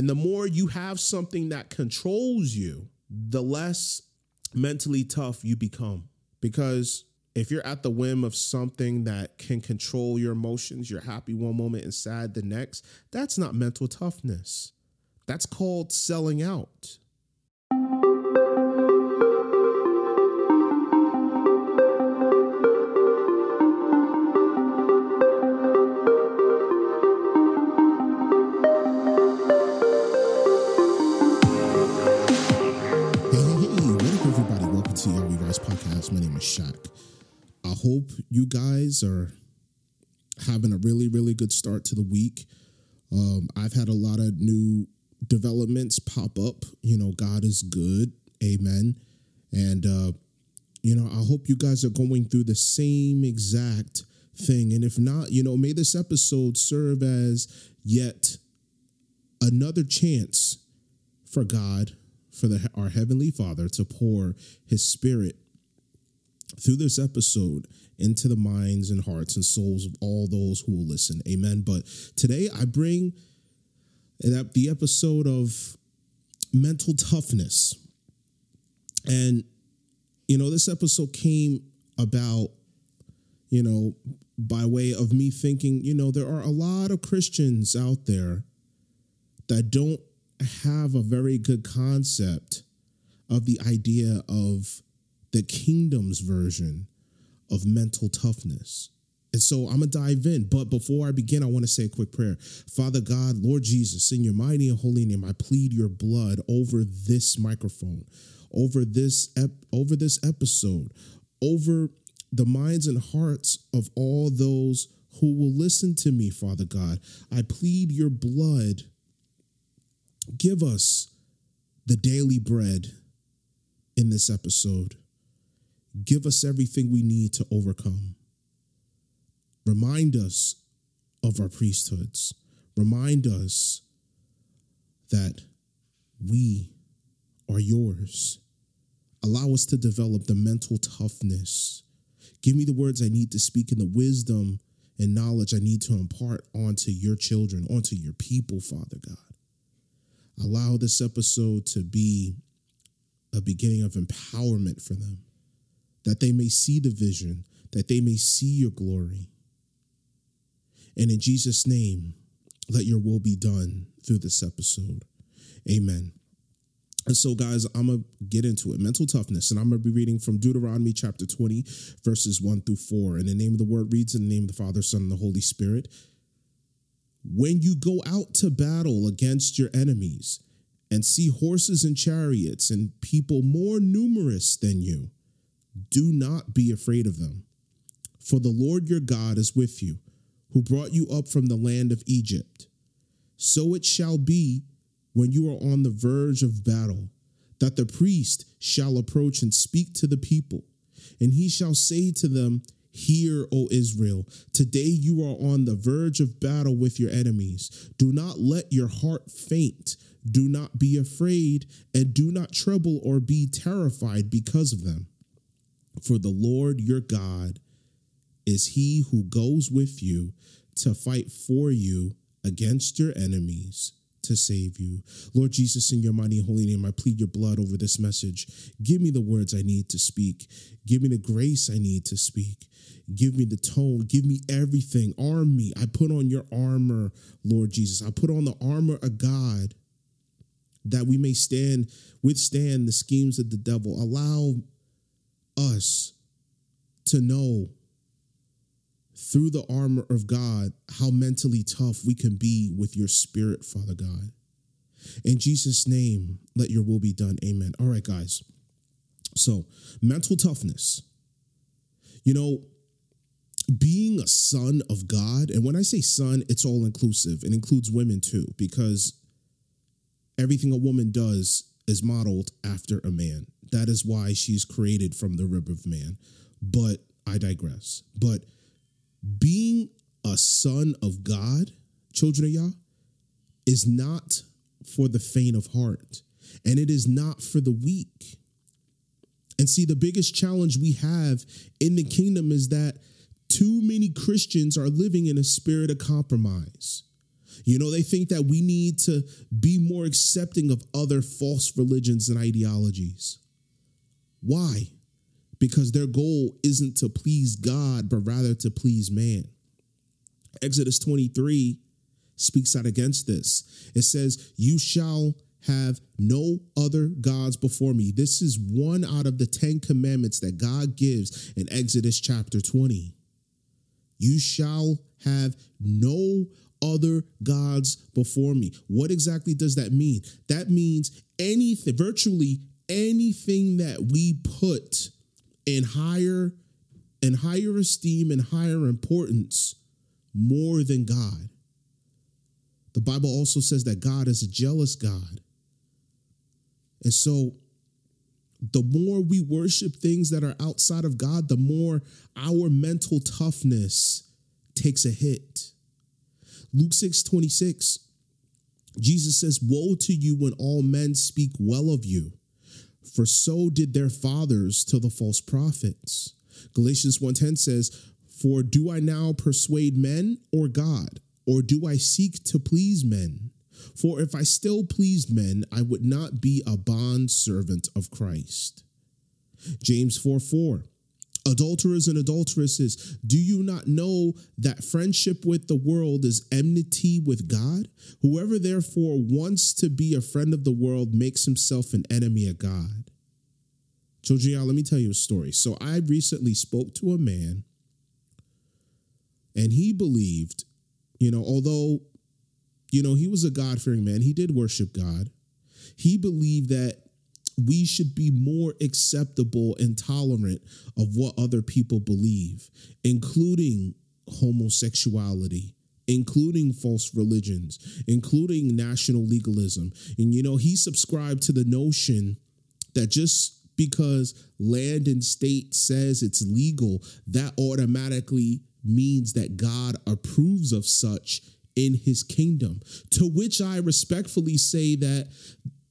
And the more you have something that controls you, the less mentally tough you become. Because if you're at the whim of something that can control your emotions, you're happy one moment and sad the next, that's not mental toughness. That's called selling out. Good start to the week. Um, I've had a lot of new developments pop up. You know, God is good. Amen. And, uh, you know, I hope you guys are going through the same exact thing. And if not, you know, may this episode serve as yet another chance for God, for the, our Heavenly Father to pour His Spirit through this episode into the minds and hearts and souls of all those who will listen. Amen. But today I bring that the episode of mental toughness. And, you know, this episode came about, you know, by way of me thinking, you know, there are a lot of Christians out there that don't have a very good concept of the idea of the kingdom's version of mental toughness. And so I'm going to dive in. But before I begin, I want to say a quick prayer. Father God, Lord Jesus, in your mighty and holy name, I plead your blood over this microphone, over this ep- over this episode, over the minds and hearts of all those who will listen to me, Father God. I plead your blood. Give us the daily bread in this episode. Give us everything we need to overcome. Remind us of our priesthoods. Remind us that we are yours. Allow us to develop the mental toughness. Give me the words I need to speak and the wisdom and knowledge I need to impart onto your children, onto your people, Father God. Allow this episode to be a beginning of empowerment for them that they may see the vision, that they may see your glory. And in Jesus' name, let your will be done through this episode. Amen. And so, guys, I'm going to get into it. Mental toughness. And I'm going to be reading from Deuteronomy chapter 20, verses 1 through 4. And the name of the word reads in the name of the Father, Son, and the Holy Spirit. When you go out to battle against your enemies and see horses and chariots and people more numerous than you, do not be afraid of them. For the Lord your God is with you, who brought you up from the land of Egypt. So it shall be when you are on the verge of battle, that the priest shall approach and speak to the people, and he shall say to them, Hear, O Israel, today you are on the verge of battle with your enemies. Do not let your heart faint. Do not be afraid, and do not trouble or be terrified because of them. For the Lord your God is he who goes with you to fight for you against your enemies to save you. Lord Jesus, in your mighty holy name, I plead your blood over this message. Give me the words I need to speak. Give me the grace I need to speak. Give me the tone. Give me everything. Arm me. I put on your armor, Lord Jesus. I put on the armor of God that we may stand, withstand the schemes of the devil. Allow us to know through the armor of God how mentally tough we can be with your spirit, Father God. In Jesus' name, let your will be done. Amen. All right, guys. So, mental toughness. You know, being a son of God, and when I say son, it's all inclusive. It includes women too, because everything a woman does is modeled after a man. That is why she's created from the rib of man. But I digress. But being a son of God, children of Yah, is not for the faint of heart, and it is not for the weak. And see, the biggest challenge we have in the kingdom is that too many Christians are living in a spirit of compromise. You know, they think that we need to be more accepting of other false religions and ideologies. Why? Because their goal isn't to please God, but rather to please man. Exodus 23 speaks out against this. It says, You shall have no other gods before me. This is one out of the 10 commandments that God gives in Exodus chapter 20. You shall have no other gods before me. What exactly does that mean? That means anything, virtually anything that we put in higher in higher esteem and higher importance more than God. The Bible also says that God is a jealous God. And so the more we worship things that are outside of God, the more our mental toughness takes a hit. Luke 6 26, Jesus says, Woe to you when all men speak well of you, for so did their fathers to the false prophets. Galatians 1:10 says, For do I now persuade men or God, or do I seek to please men? For if I still pleased men, I would not be a bond servant of Christ. James 4 4. Adulterers and adulteresses, do you not know that friendship with the world is enmity with God? Whoever therefore wants to be a friend of the world makes himself an enemy of God. Children, Yah, let me tell you a story. So I recently spoke to a man, and he believed, you know, although you know, he was a God fearing man. He did worship God. He believed that we should be more acceptable and tolerant of what other people believe, including homosexuality, including false religions, including national legalism. And, you know, he subscribed to the notion that just because land and state says it's legal, that automatically means that God approves of such in his kingdom. To which I respectfully say that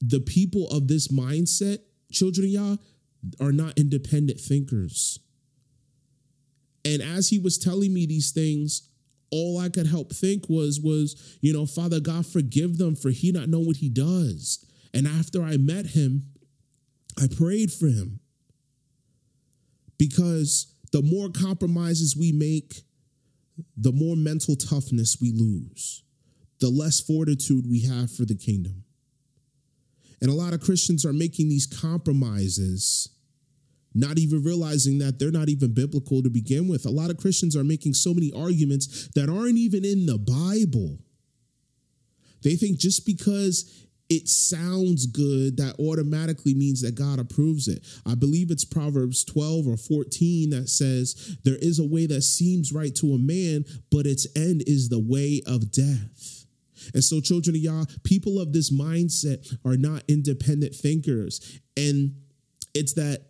the people of this mindset, children of Yah, are not independent thinkers. And as he was telling me these things, all I could help think was, was, you know, Father God, forgive them for he not know what he does. And after I met him, I prayed for him. Because the more compromises we make, the more mental toughness we lose, the less fortitude we have for the kingdom. And a lot of Christians are making these compromises, not even realizing that they're not even biblical to begin with. A lot of Christians are making so many arguments that aren't even in the Bible. They think just because it sounds good, that automatically means that God approves it. I believe it's Proverbs 12 or 14 that says, There is a way that seems right to a man, but its end is the way of death. And so, children of Yah, people of this mindset are not independent thinkers. And it's that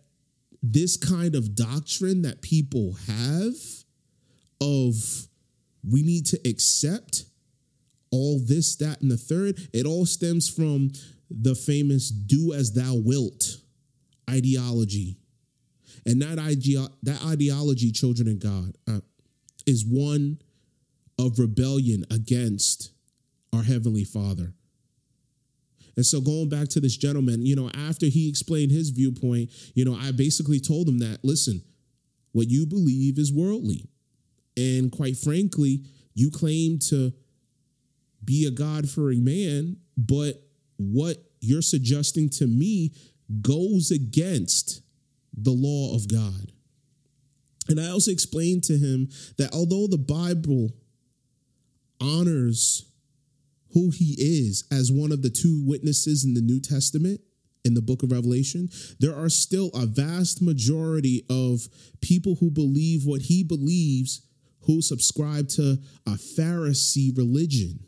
this kind of doctrine that people have of we need to accept all this, that, and the third, it all stems from the famous do as thou wilt ideology. And that that ideology, children of God, uh, is one of rebellion against our Heavenly Father. And so, going back to this gentleman, you know, after he explained his viewpoint, you know, I basically told him that, listen, what you believe is worldly. And quite frankly, you claim to be a God fearing man, but what you're suggesting to me goes against the law of God. And I also explained to him that although the Bible honors who he is as one of the two witnesses in the New Testament, in the book of Revelation, there are still a vast majority of people who believe what he believes, who subscribe to a Pharisee religion.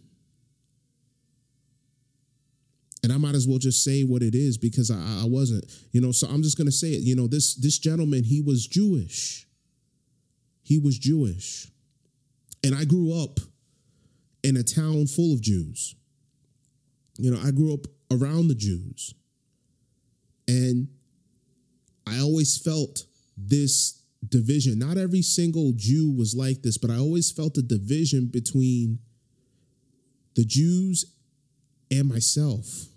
and I might as well just say what it is because I, I wasn't, you know. So I'm just gonna say it. You know, this this gentleman, he was Jewish. He was Jewish, and I grew up in a town full of Jews. You know, I grew up around the Jews, and I always felt this division. Not every single Jew was like this, but I always felt a division between the Jews and myself.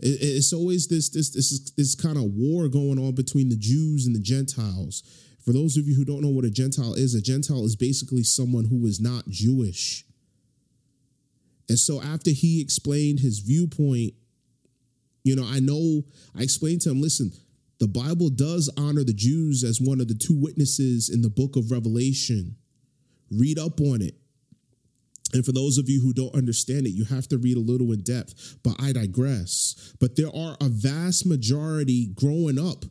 It's always this this this this kind of war going on between the Jews and the Gentiles. For those of you who don't know what a Gentile is, a Gentile is basically someone who is not Jewish. And so after he explained his viewpoint, you know, I know I explained to him, listen, the Bible does honor the Jews as one of the two witnesses in the book of Revelation. Read up on it. And for those of you who don't understand it, you have to read a little in depth, but I digress. But there are a vast majority growing up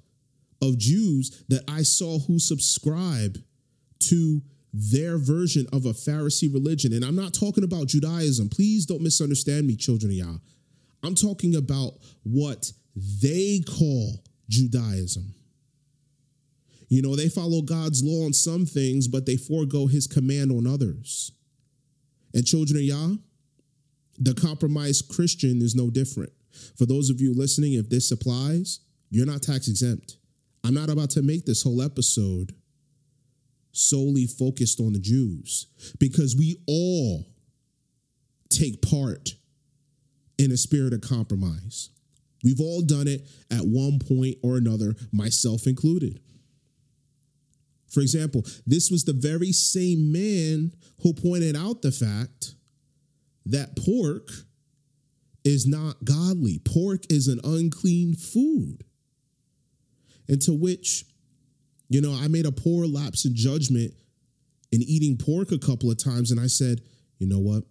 of Jews that I saw who subscribe to their version of a Pharisee religion. And I'm not talking about Judaism. Please don't misunderstand me, children of Yah. I'm talking about what they call Judaism. You know, they follow God's law on some things, but they forego his command on others. And children of Yah, the compromised Christian is no different. For those of you listening, if this applies, you're not tax exempt. I'm not about to make this whole episode solely focused on the Jews because we all take part in a spirit of compromise. We've all done it at one point or another, myself included. For example, this was the very same man who pointed out the fact that pork is not godly. Pork is an unclean food. And to which, you know, I made a poor lapse in judgment in eating pork a couple of times. And I said, you know what?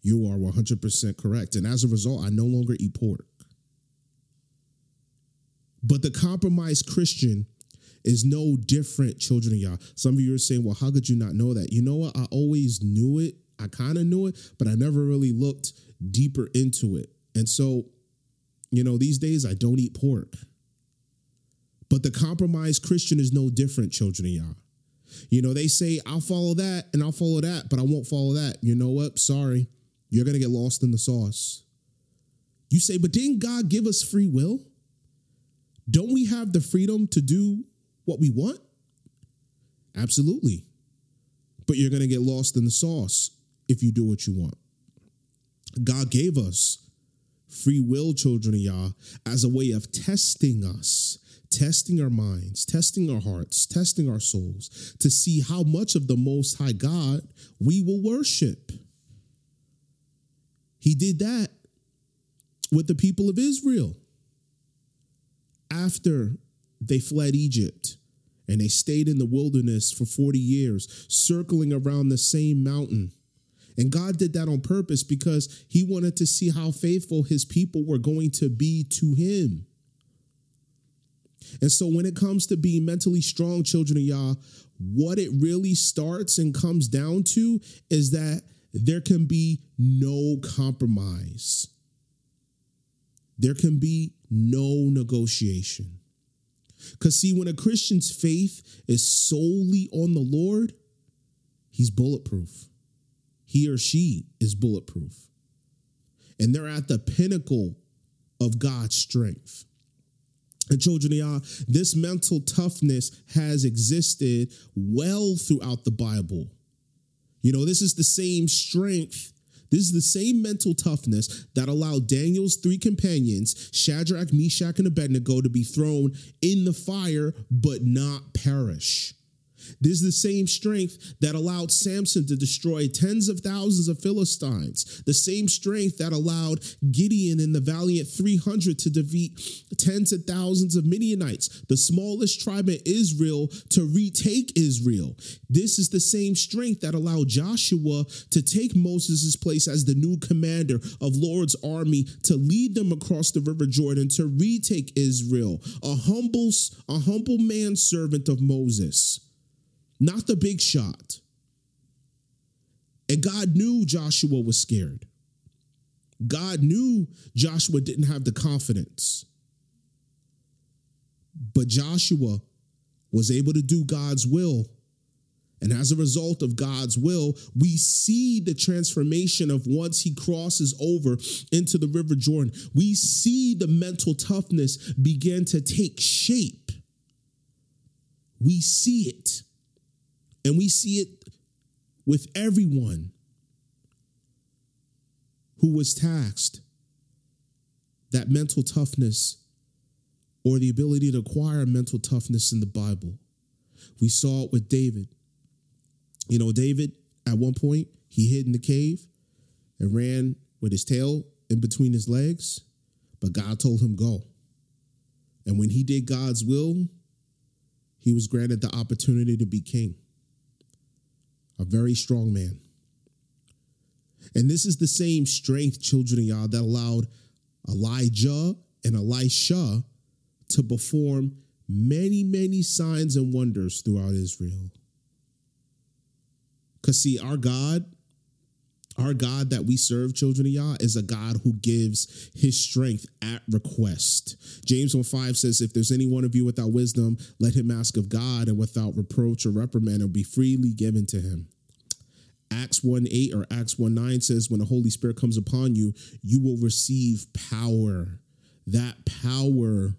You are 100% correct. And as a result, I no longer eat pork. But the compromised Christian is no different, children of Yah. Some of you are saying, well, how could you not know that? You know what? I always knew it. I kind of knew it, but I never really looked deeper into it. And so, you know, these days I don't eat pork. But the compromised Christian is no different, children of Yah. You know, they say, I'll follow that and I'll follow that, but I won't follow that. You know what? Sorry. You're going to get lost in the sauce. You say, but didn't God give us free will? Don't we have the freedom to do what we want? Absolutely. But you're going to get lost in the sauce if you do what you want. God gave us free will, children of Yah, as a way of testing us testing our minds, testing our hearts, testing our souls to see how much of the Most High God we will worship. He did that with the people of Israel after they fled Egypt and they stayed in the wilderness for 40 years, circling around the same mountain. And God did that on purpose because He wanted to see how faithful His people were going to be to Him. And so when it comes to being mentally strong, children of Yah, what it really starts and comes down to is that there can be no compromise. There can be no negotiation. Because, see, when a Christian's faith is solely on the Lord, he's bulletproof. He or she is bulletproof. And they're at the pinnacle of God's strength. And children of Yah, this mental toughness has existed well throughout the Bible. You know, this is the same strength. This is the same mental toughness that allowed Daniel's three companions, Shadrach, Meshach, and Abednego, to be thrown in the fire but not perish. This is the same strength that allowed Samson to destroy tens of thousands of Philistines. The same strength that allowed Gideon and the valiant 300 to defeat tens of thousands of Midianites, the smallest tribe in Israel, to retake Israel. This is the same strength that allowed Joshua to take Moses' place as the new commander of Lord's army to lead them across the river Jordan to retake Israel. A humble, a humble manservant of Moses not the big shot. And God knew Joshua was scared. God knew Joshua didn't have the confidence. But Joshua was able to do God's will. And as a result of God's will, we see the transformation of once he crosses over into the River Jordan, we see the mental toughness begin to take shape. We see it. And we see it with everyone. who was taxed, that mental toughness or the ability to acquire mental toughness in the Bible. We saw it with David. You know, David, at one point, he hid in the cave and ran with his tail in between his legs, but God told him, Go. And when he did God's will, he was granted the opportunity to be king. A very strong man. And this is the same strength, children of Yah, that allowed Elijah and Elisha to perform many, many signs and wonders throughout Israel. Because, see, our God, our God that we serve, children of Yah, is a God who gives his strength at request. James 1 5 says, If there's any one of you without wisdom, let him ask of God, and without reproach or reprimand, it'll be freely given to him. Acts 1 8 or Acts 1 9 says, When the Holy Spirit comes upon you, you will receive power. That power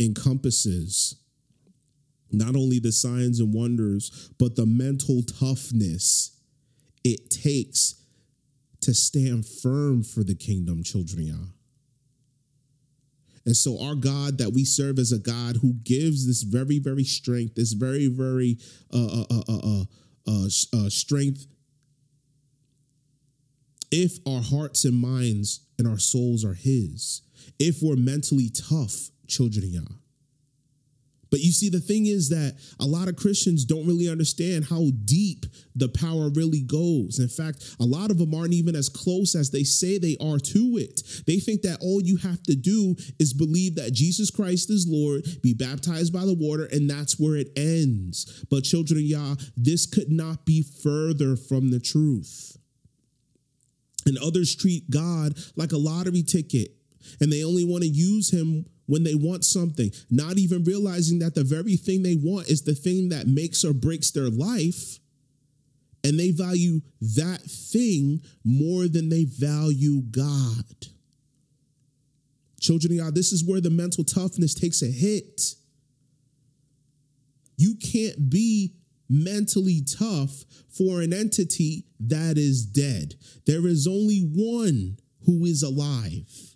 encompasses not only the signs and wonders, but the mental toughness it takes to stand firm for the kingdom, children Yah. And so, our God that we serve is a God who gives this very, very strength, this very, very uh, uh, uh, uh, uh, uh, strength. If our hearts and minds and our souls are His, if we're mentally tough, children of Yah. But you see, the thing is that a lot of Christians don't really understand how deep the power really goes. In fact, a lot of them aren't even as close as they say they are to it. They think that all you have to do is believe that Jesus Christ is Lord, be baptized by the water, and that's where it ends. But, children of Yah, this could not be further from the truth. And others treat God like a lottery ticket, and they only want to use him when they want something, not even realizing that the very thing they want is the thing that makes or breaks their life. And they value that thing more than they value God. Children of God, this is where the mental toughness takes a hit. You can't be mentally tough for an entity that is dead. There is only one who is alive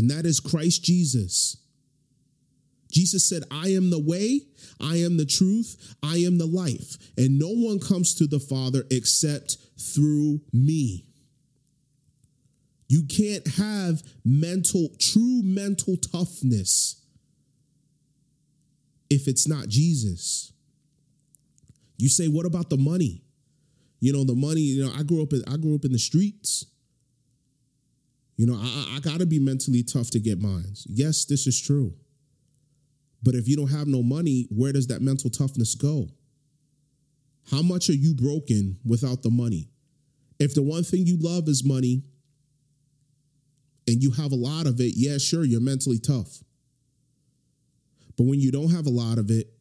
and that is Christ Jesus. Jesus said, I am the way, I am the truth, I am the life, and no one comes to the Father except through me. You can't have mental, true mental toughness if it's not Jesus. You say, what about the money? You know, the money, you know, I grew up in I grew up in the streets. You know, I, I got to be mentally tough to get mines. Yes, this is true. But if you don't have no money, where does that mental toughness go? How much are you broken without the money? If the one thing you love is money and you have a lot of it, yeah, sure, you're mentally tough. But when you don't have a lot of it,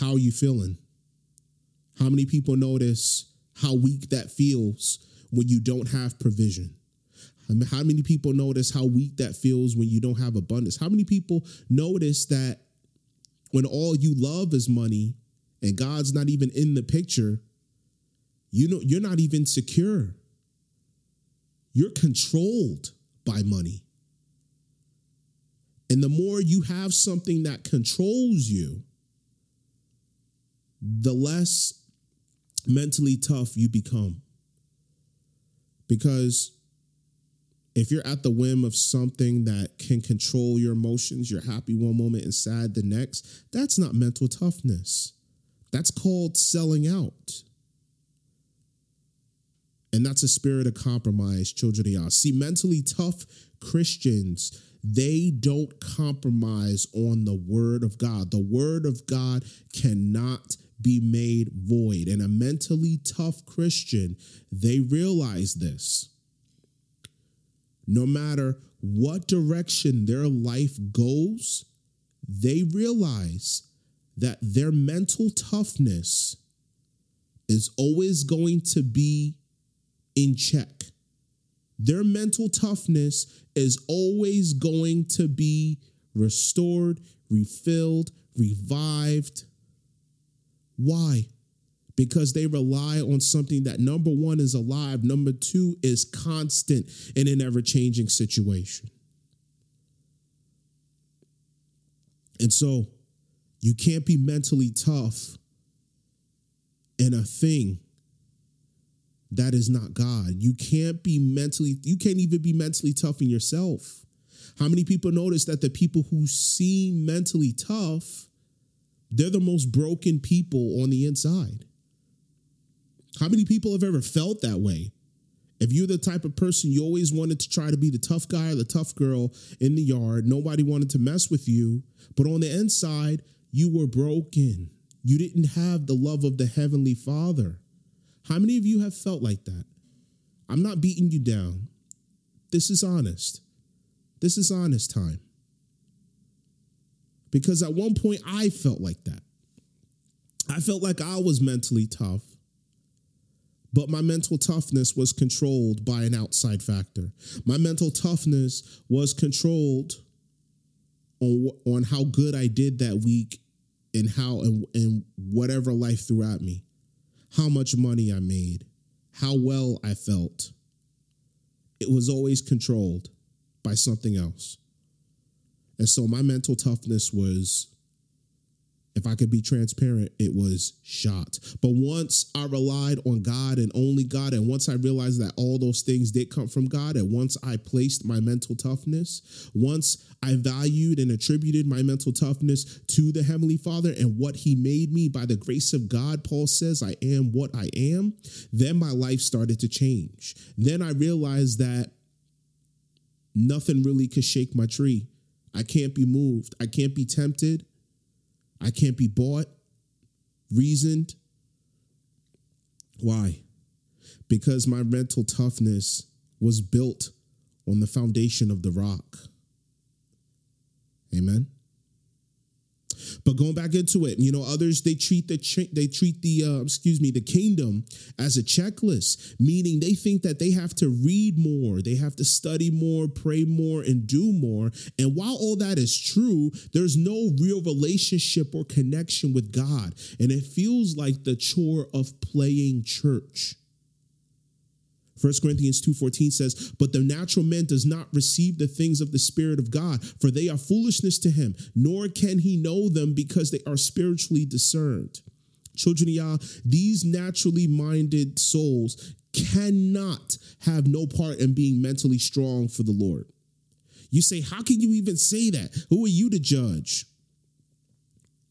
how are you feeling? How many people notice how weak that feels when you don't have provision? How many people notice how weak that feels when you don't have abundance? How many people notice that when all you love is money and God's not even in the picture, you know you're not even secure. You're controlled by money. And the more you have something that controls you, the less mentally tough you become. Because if you're at the whim of something that can control your emotions, you're happy one moment and sad the next, that's not mental toughness. That's called selling out. And that's a spirit of compromise, children of Yah. See, mentally tough Christians, they don't compromise on the word of God. The word of God cannot be made void. And a mentally tough Christian, they realize this no matter what direction their life goes, they realize that their mental toughness is always going to be in check. Their mental toughness is always going to be restored, refilled, revived. Why? Because they rely on something that number one is alive, number two is constant in an ever changing situation. And so you can't be mentally tough in a thing that is not God. You can't be mentally, you can't even be mentally tough in yourself. How many people notice that the people who seem mentally tough, they're the most broken people on the inside? How many people have ever felt that way? If you're the type of person you always wanted to try to be the tough guy or the tough girl in the yard, nobody wanted to mess with you, but on the inside, you were broken. You didn't have the love of the Heavenly Father. How many of you have felt like that? I'm not beating you down. This is honest. This is honest time. Because at one point, I felt like that. I felt like I was mentally tough, but my mental toughness was controlled by an outside factor. My mental toughness was controlled on, on how good I did that week and how and, and whatever life threw at me, how much money I made, how well I felt. It was always controlled by something else. And so my mental toughness was, if I could be transparent, it was shot. But once I relied on God and only God, and once I realized that all those things did come from God, and once I placed my mental toughness, once I valued and attributed my mental toughness to the Heavenly Father and what He made me by the grace of God, Paul says, I am what I am, then my life started to change. Then I realized that nothing really could shake my tree. I can't be moved. I can't be tempted. I can't be bought, reasoned. Why? Because my mental toughness was built on the foundation of the rock. Amen. But going back into it, you know, others they treat the they treat the uh, excuse me the kingdom as a checklist, meaning they think that they have to read more, they have to study more, pray more, and do more. And while all that is true, there's no real relationship or connection with God, and it feels like the chore of playing church. 1 Corinthians 2:14 says, "But the natural man does not receive the things of the spirit of God, for they are foolishness to him, nor can he know them because they are spiritually discerned." Children of Yah, these naturally minded souls cannot have no part in being mentally strong for the Lord. You say, "How can you even say that? Who are you to judge?"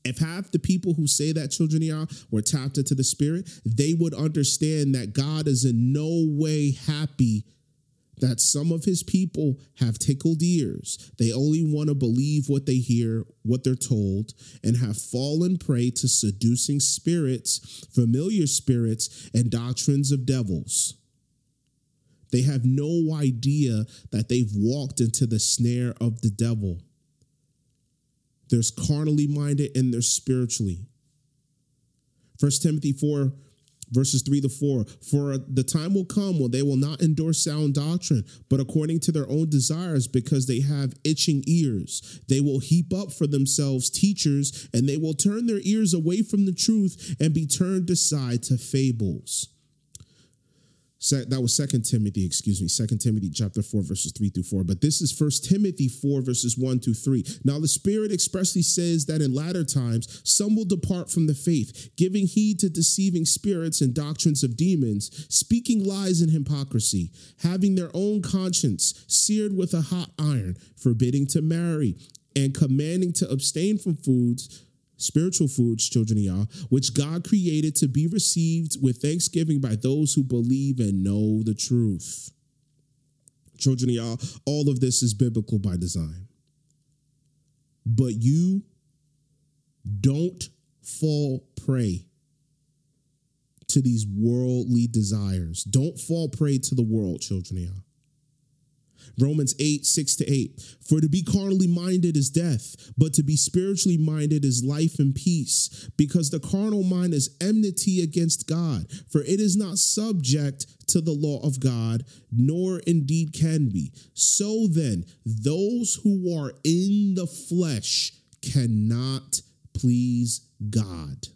If half the people who say that children of Yah were tapped into the spirit, they would understand that God is in no way happy that some of his people have tickled ears. They only want to believe what they hear, what they're told, and have fallen prey to seducing spirits, familiar spirits, and doctrines of devils. They have no idea that they've walked into the snare of the devil. There's carnally minded and there's spiritually. First Timothy 4, verses 3 to 4 For the time will come when they will not endure sound doctrine, but according to their own desires, because they have itching ears. They will heap up for themselves teachers, and they will turn their ears away from the truth and be turned aside to fables that was second timothy excuse me second timothy chapter 4 verses 3 through 4 but this is first timothy 4 verses 1 through 3 now the spirit expressly says that in latter times some will depart from the faith giving heed to deceiving spirits and doctrines of demons speaking lies and hypocrisy having their own conscience seared with a hot iron forbidding to marry and commanding to abstain from foods spiritual foods, children of Yah, which God created to be received with thanksgiving by those who believe and know the truth. Children of Yah, all of this is biblical by design. But you don't fall prey to these worldly desires. Don't fall prey to the world, children of Yah. Romans 8, 6 to 8. For to be carnally minded is death, but to be spiritually minded is life and peace, because the carnal mind is enmity against God, for it is not subject to the law of God, nor indeed can be. So then, those who are in the flesh cannot please God.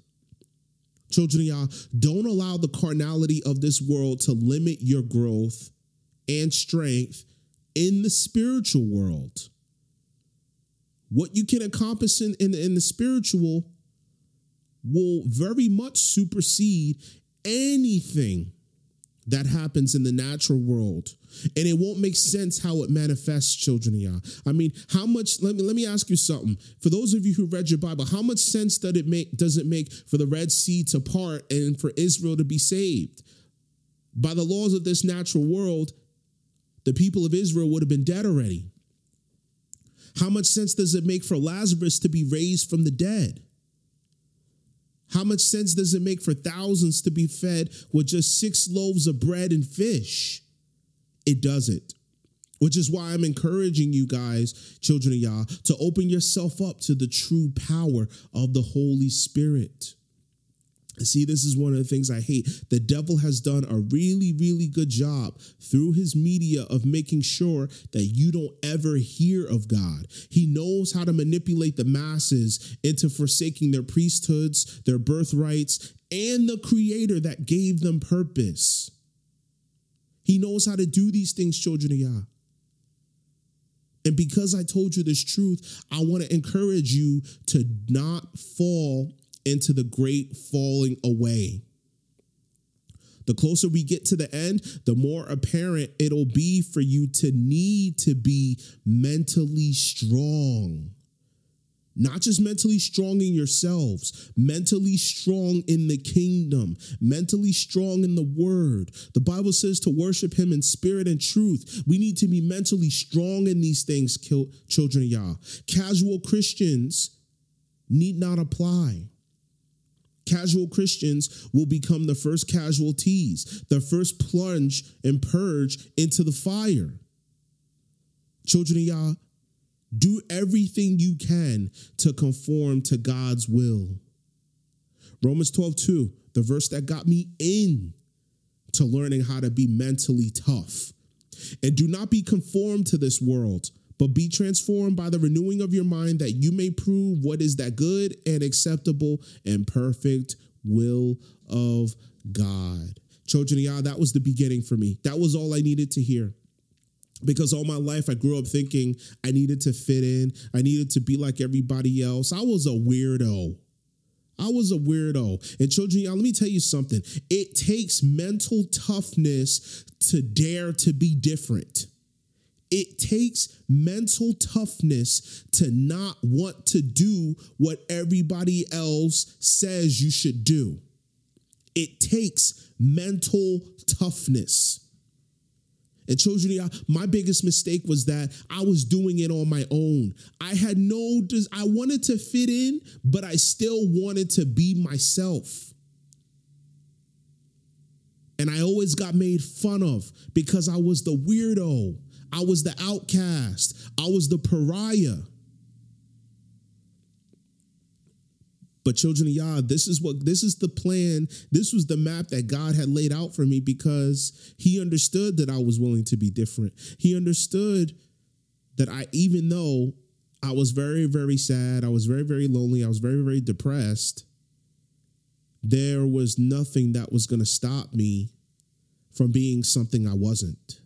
Children of Yah, don't allow the carnality of this world to limit your growth and strength in the spiritual world. What you can accomplish in, in, in the spiritual will very much supersede anything that happens in the natural world. And it won't make sense how it manifests, children of Yah. I mean, how much, let me let me ask you something. For those of you who read your Bible, how much sense does it make does it make for the Red Sea to part and for Israel to be saved? By the laws of this natural world, the people of Israel would have been dead already. How much sense does it make for Lazarus to be raised from the dead? How much sense does it make for thousands to be fed with just six loaves of bread and fish? It doesn't. Which is why I'm encouraging you guys, children of Yah, to open yourself up to the true power of the Holy Spirit. See, this is one of the things I hate. The devil has done a really, really good job through his media of making sure that you don't ever hear of God. He knows how to manipulate the masses into forsaking their priesthoods, their birthrights, and the creator that gave them purpose. He knows how to do these things, children of Yah. And because I told you this truth, I want to encourage you to not fall into the great falling away. The closer we get to the end, the more apparent it'll be for you to need to be mentally strong. Not just mentally strong in yourselves, mentally strong in the kingdom, mentally strong in the word. The Bible says to worship him in spirit and truth. We need to be mentally strong in these things, children of Yah. Casual Christians need not apply. Casual Christians will become the first casualties, the first plunge and purge into the fire. Children of Yah, do everything you can to conform to God's will. Romans 12, 2, the verse that got me in to learning how to be mentally tough. And do not be conformed to this world, but be transformed by the renewing of your mind that you may prove what is that good and acceptable and perfect will of God. Children Yah, that was the beginning for me. That was all I needed to hear. Because all my life I grew up thinking I needed to fit in, I needed to be like everybody else. I was a weirdo. I was a weirdo. And children, Yah, let me tell you something. It takes mental toughness to dare to be different. It takes mental toughness to not want to do what everybody else says you should do. It takes mental toughness. And children, my biggest mistake was that I was doing it on my own. I had no, I wanted to fit in, but I still wanted to be myself. And I always got made fun of because I was the weirdo. I was the outcast. I was the pariah. But children of Yah, this is what this is the plan. This was the map that God had laid out for me because he understood that I was willing to be different. He understood that I even though I was very very sad, I was very very lonely, I was very very depressed, there was nothing that was going to stop me from being something I wasn't.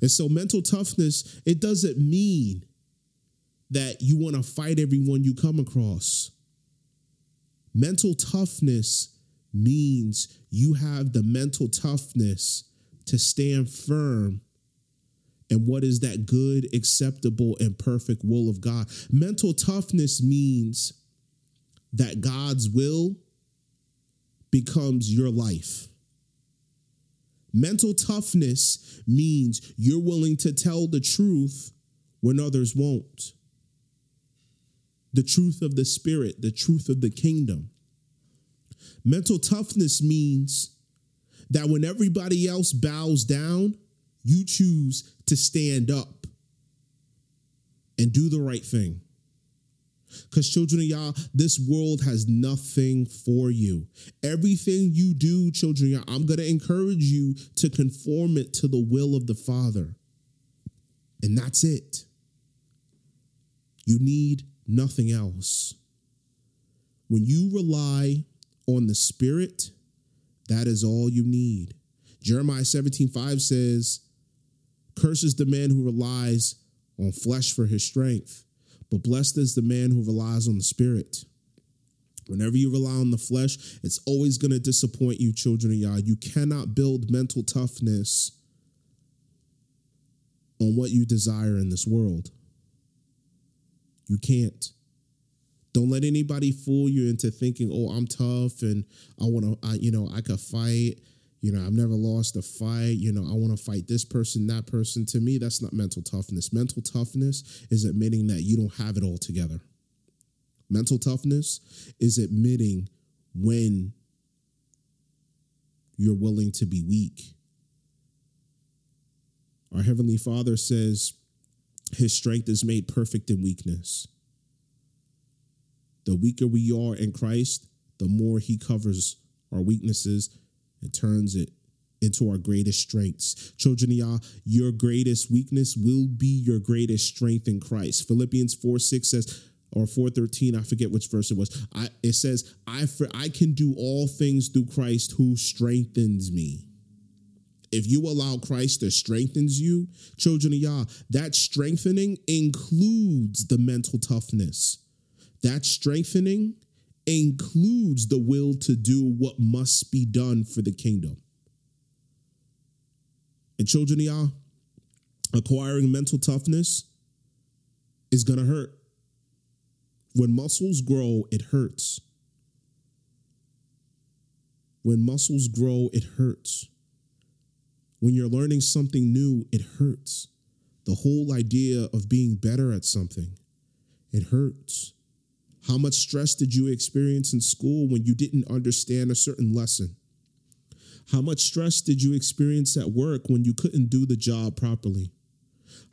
And so mental toughness, it doesn't mean that you want to fight everyone you come across. Mental toughness means you have the mental toughness to stand firm and what is that good, acceptable, and perfect will of God. Mental toughness means that God's will becomes your life. Mental toughness means you're willing to tell the truth when others won't. The truth of the spirit, the truth of the kingdom. Mental toughness means that when everybody else bows down, you choose to stand up and do the right thing. Because, children of Yah, this world has nothing for you. Everything you do, children of Yah, I'm going to encourage you to conform it to the will of the Father. And that's it. You need nothing else. When you rely on the spirit, that is all you need. Jeremiah 17 5 says, Curses the man who relies on flesh for his strength, but blessed is the man who relies on the spirit. Whenever you rely on the flesh, it's always going to disappoint you, children of Yah. You cannot build mental toughness on what you desire in this world. You can't. Don't let anybody fool you into thinking, "Oh, I'm tough and I want to, I, you know, I could fight." You know, I've never lost a fight. You know, I want to fight this person, that person. To me, that's not mental toughness. Mental toughness is admitting that you don't have it all together. Mental toughness is admitting when you're willing to be weak. Our Heavenly Father says his strength is made perfect in weakness. The weaker we are in Christ, the more he covers our weaknesses and turns it into our greatest strengths. Children of Yah, your greatest weakness will be your greatest strength in Christ. Philippians 4 6 says, or 413 i forget which verse it was I, it says i for i can do all things through christ who strengthens me if you allow christ to strengthens you children of yah that strengthening includes the mental toughness that strengthening includes the will to do what must be done for the kingdom and children yah acquiring mental toughness is going to hurt when muscles grow, it hurts. When muscles grow, it hurts. When you're learning something new, it hurts. The whole idea of being better at something, it hurts. How much stress did you experience in school when you didn't understand a certain lesson? How much stress did you experience at work when you couldn't do the job properly?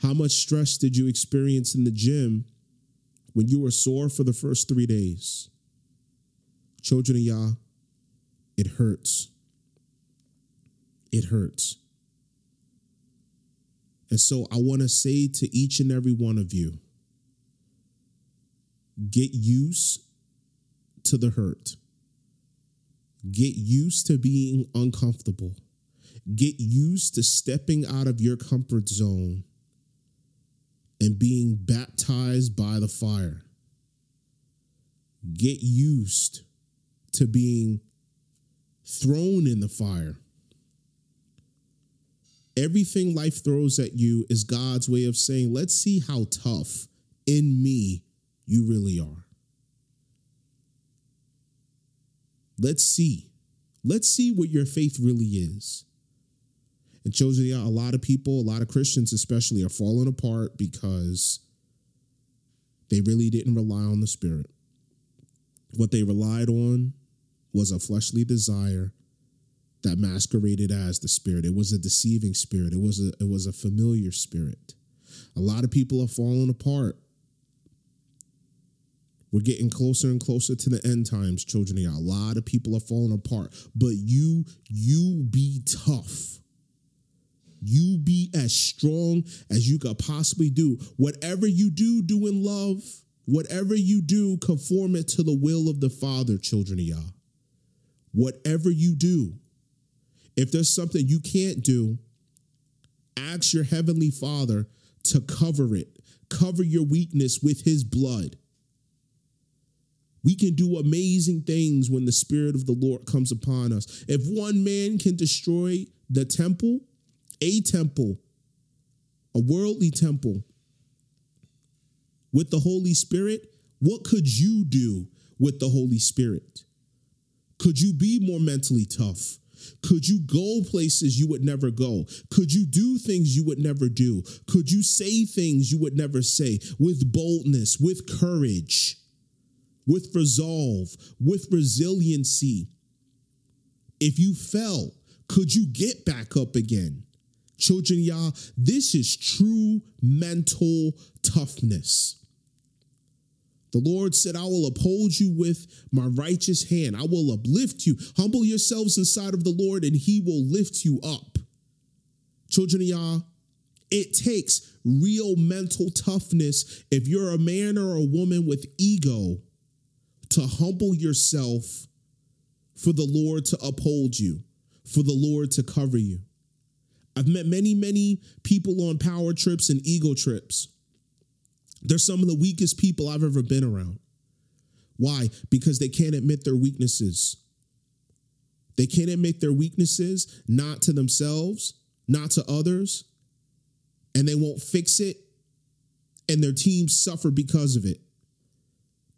How much stress did you experience in the gym when you were sore for the first three days, children of Yah, it hurts. It hurts. And so I want to say to each and every one of you get used to the hurt, get used to being uncomfortable, get used to stepping out of your comfort zone and being baptized by the fire. Get used to being thrown in the fire. Everything life throws at you is God's way of saying, let's see how tough in me you really are. Let's see. Let's see what your faith really is. And children, a lot of people, a lot of Christians especially, are falling apart because they really didn't rely on the Spirit. What they relied on was a fleshly desire that masqueraded as the Spirit. It was a deceiving spirit. It was a it was a familiar spirit. A lot of people are falling apart. We're getting closer and closer to the end times, children. a lot of people are falling apart. But you, you be tough you be as strong as you could possibly do. Whatever you do, do in love. Whatever you do, conform it to the will of the Father, children of Yah. Whatever you do, if there's something you can't do, ask your heavenly Father to cover it. Cover your weakness with his blood. We can do amazing things when the Spirit of the Lord comes upon us. If one man can destroy the temple, a temple, a worldly temple with the Holy Spirit, what could you do with the Holy Spirit? Could you be more mentally tough? Could you go places you would never go? Could you do things you would never do? Could you say things you would never say with boldness, with courage, with resolve, with resiliency? If you fell, could you get back up again? Children, y'all, this is true mental toughness. The Lord said, I will uphold you with my righteous hand. I will uplift you. Humble yourselves inside of the Lord, and he will lift you up. Children of Yah, it takes real mental toughness if you're a man or a woman with ego to humble yourself for the Lord to uphold you, for the Lord to cover you. I've met many, many people on power trips and ego trips. They're some of the weakest people I've ever been around. Why? Because they can't admit their weaknesses. They can't admit their weaknesses, not to themselves, not to others, and they won't fix it, and their teams suffer because of it.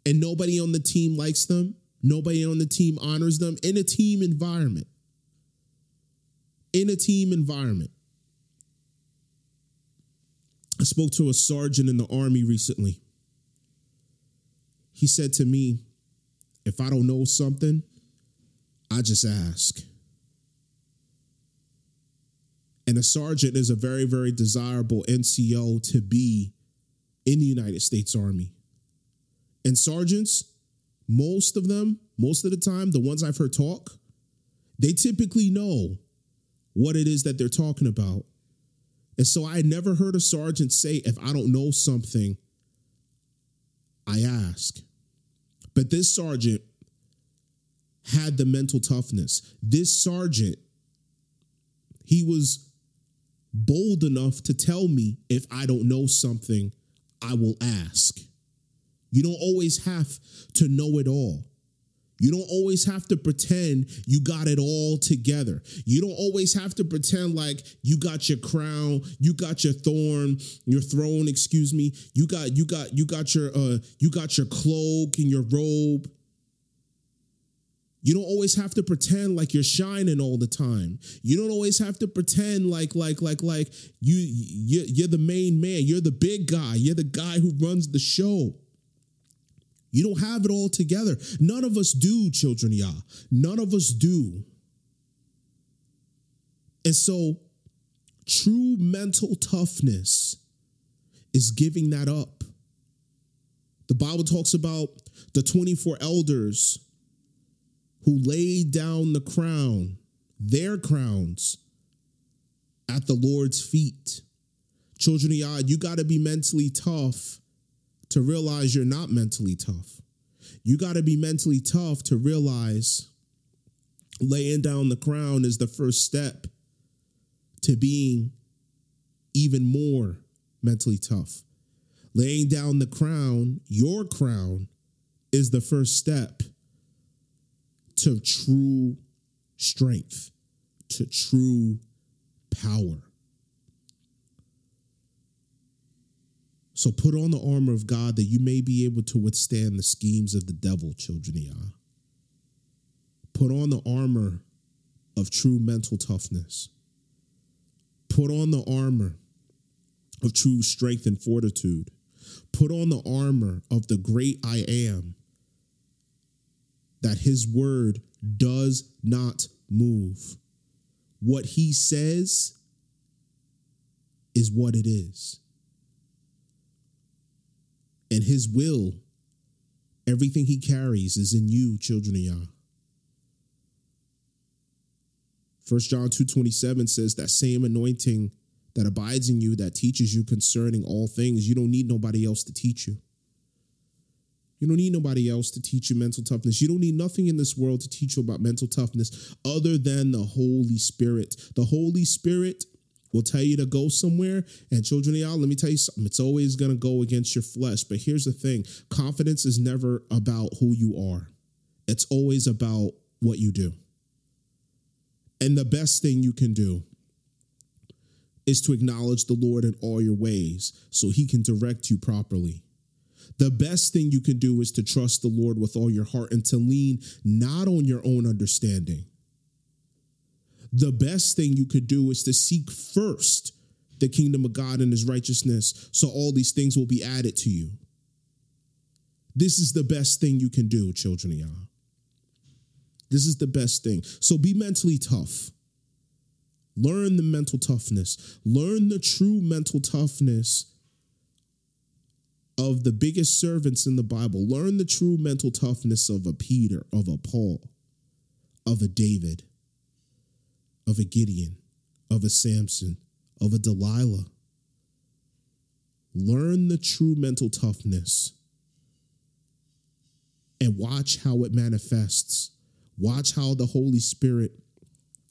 And nobody on the team likes them, nobody on the team honors them in a team environment. In a team environment. I spoke to a sergeant in the army recently. He said to me, If I don't know something, I just ask. And a sergeant is a very, very desirable NCO to be in the United States Army. And sergeants, most of them, most of the time, the ones I've heard talk, they typically know what it is that they're talking about. And so I never heard a sergeant say, if I don't know something, I ask. But this sergeant had the mental toughness. This sergeant, he was bold enough to tell me if I don't know something, I will ask. You don't always have to know it all. You don't always have to pretend you got it all together. You don't always have to pretend like you got your crown, you got your thorn, your throne, excuse me. You got you got you got your uh you got your cloak and your robe. You don't always have to pretend like you're shining all the time. You don't always have to pretend like like like like you you're the main man. You're the big guy. You're the guy who runs the show. You don't have it all together. None of us do, children Yah. None of us do. And so, true mental toughness is giving that up. The Bible talks about the 24 elders who laid down the crown, their crowns, at the Lord's feet. Children of Yah, you got to be mentally tough to realize you're not mentally tough. You got to be mentally tough to realize laying down the crown is the first step to being even more mentally tough. Laying down the crown, your crown, is the first step to true strength, to true power. So put on the armor of God that you may be able to withstand the schemes of the devil, children of Yah. Put on the armor of true mental toughness. Put on the armor of true strength and fortitude. Put on the armor of the great I am, that his word does not move. What he says is what it is and his will, everything he carries is in you, children of Yah. 1 John 2:27 says that same anointing that abides in you that teaches you concerning all things, you don't need nobody else to teach you. You don't need nobody else to teach you mental toughness. You don't need nothing in this world to teach you about mental toughness other than the Holy Spirit. The Holy Spirit will tell you to go somewhere. And children of Yah, let me tell you something. It's always going to go against your flesh. But here's the thing confidence is never about who you are, it's always about what you do. And the best thing you can do is to acknowledge the Lord in all your ways so he can direct you properly. The best thing you can do is to trust the Lord with all your heart and to lean not on your own understanding the best thing you could do is to seek first the kingdom of God and his righteousness, so all these things will be added to you. This is the best thing you can do, children of Yah. This is the best thing. So be mentally tough. Learn the mental toughness. Learn the true mental toughness of the biggest servants in the Bible. Learn the true mental toughness of a Peter, of a Paul, of a David of a Gideon, of a Samson, of a Delilah. Learn the true mental toughness and watch how it manifests. Watch how the Holy Spirit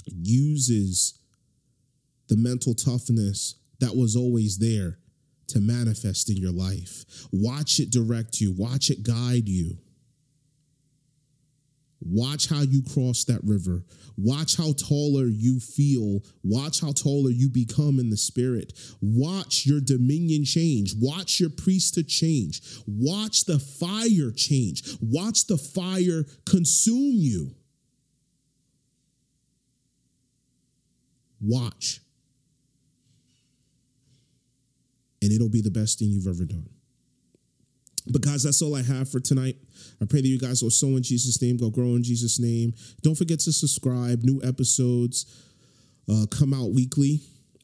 uses the mental toughness that was always there to manifest in your life. Watch it direct you, watch it guide you. Watch how you cross that river. Watch how taller you feel. Watch how taller you become in the spirit. Watch your dominion change. Watch your priesthood change. Watch the fire change. Watch the fire consume you. Watch. And it'll be the best thing you've ever done. But guys, that's all I have for tonight. I pray that you guys will sow in Jesus' name, go grow in Jesus' name. Don't forget to subscribe. New episodes uh, come out weekly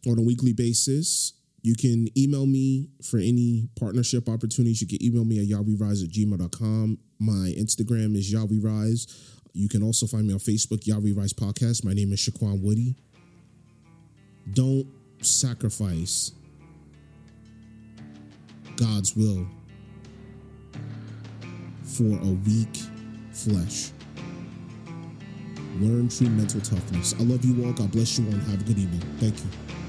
on a weekly basis. You can email me for any partnership opportunities. You can email me at yahweerise at gmail.com. My Instagram is yahweerise. You can also find me on Facebook, Yah We Rise Podcast. My name is Shaquan Woody. Don't sacrifice God's will for a weak flesh. Learn true mental toughness. I love you all. God bless you all have a good evening. Thank you.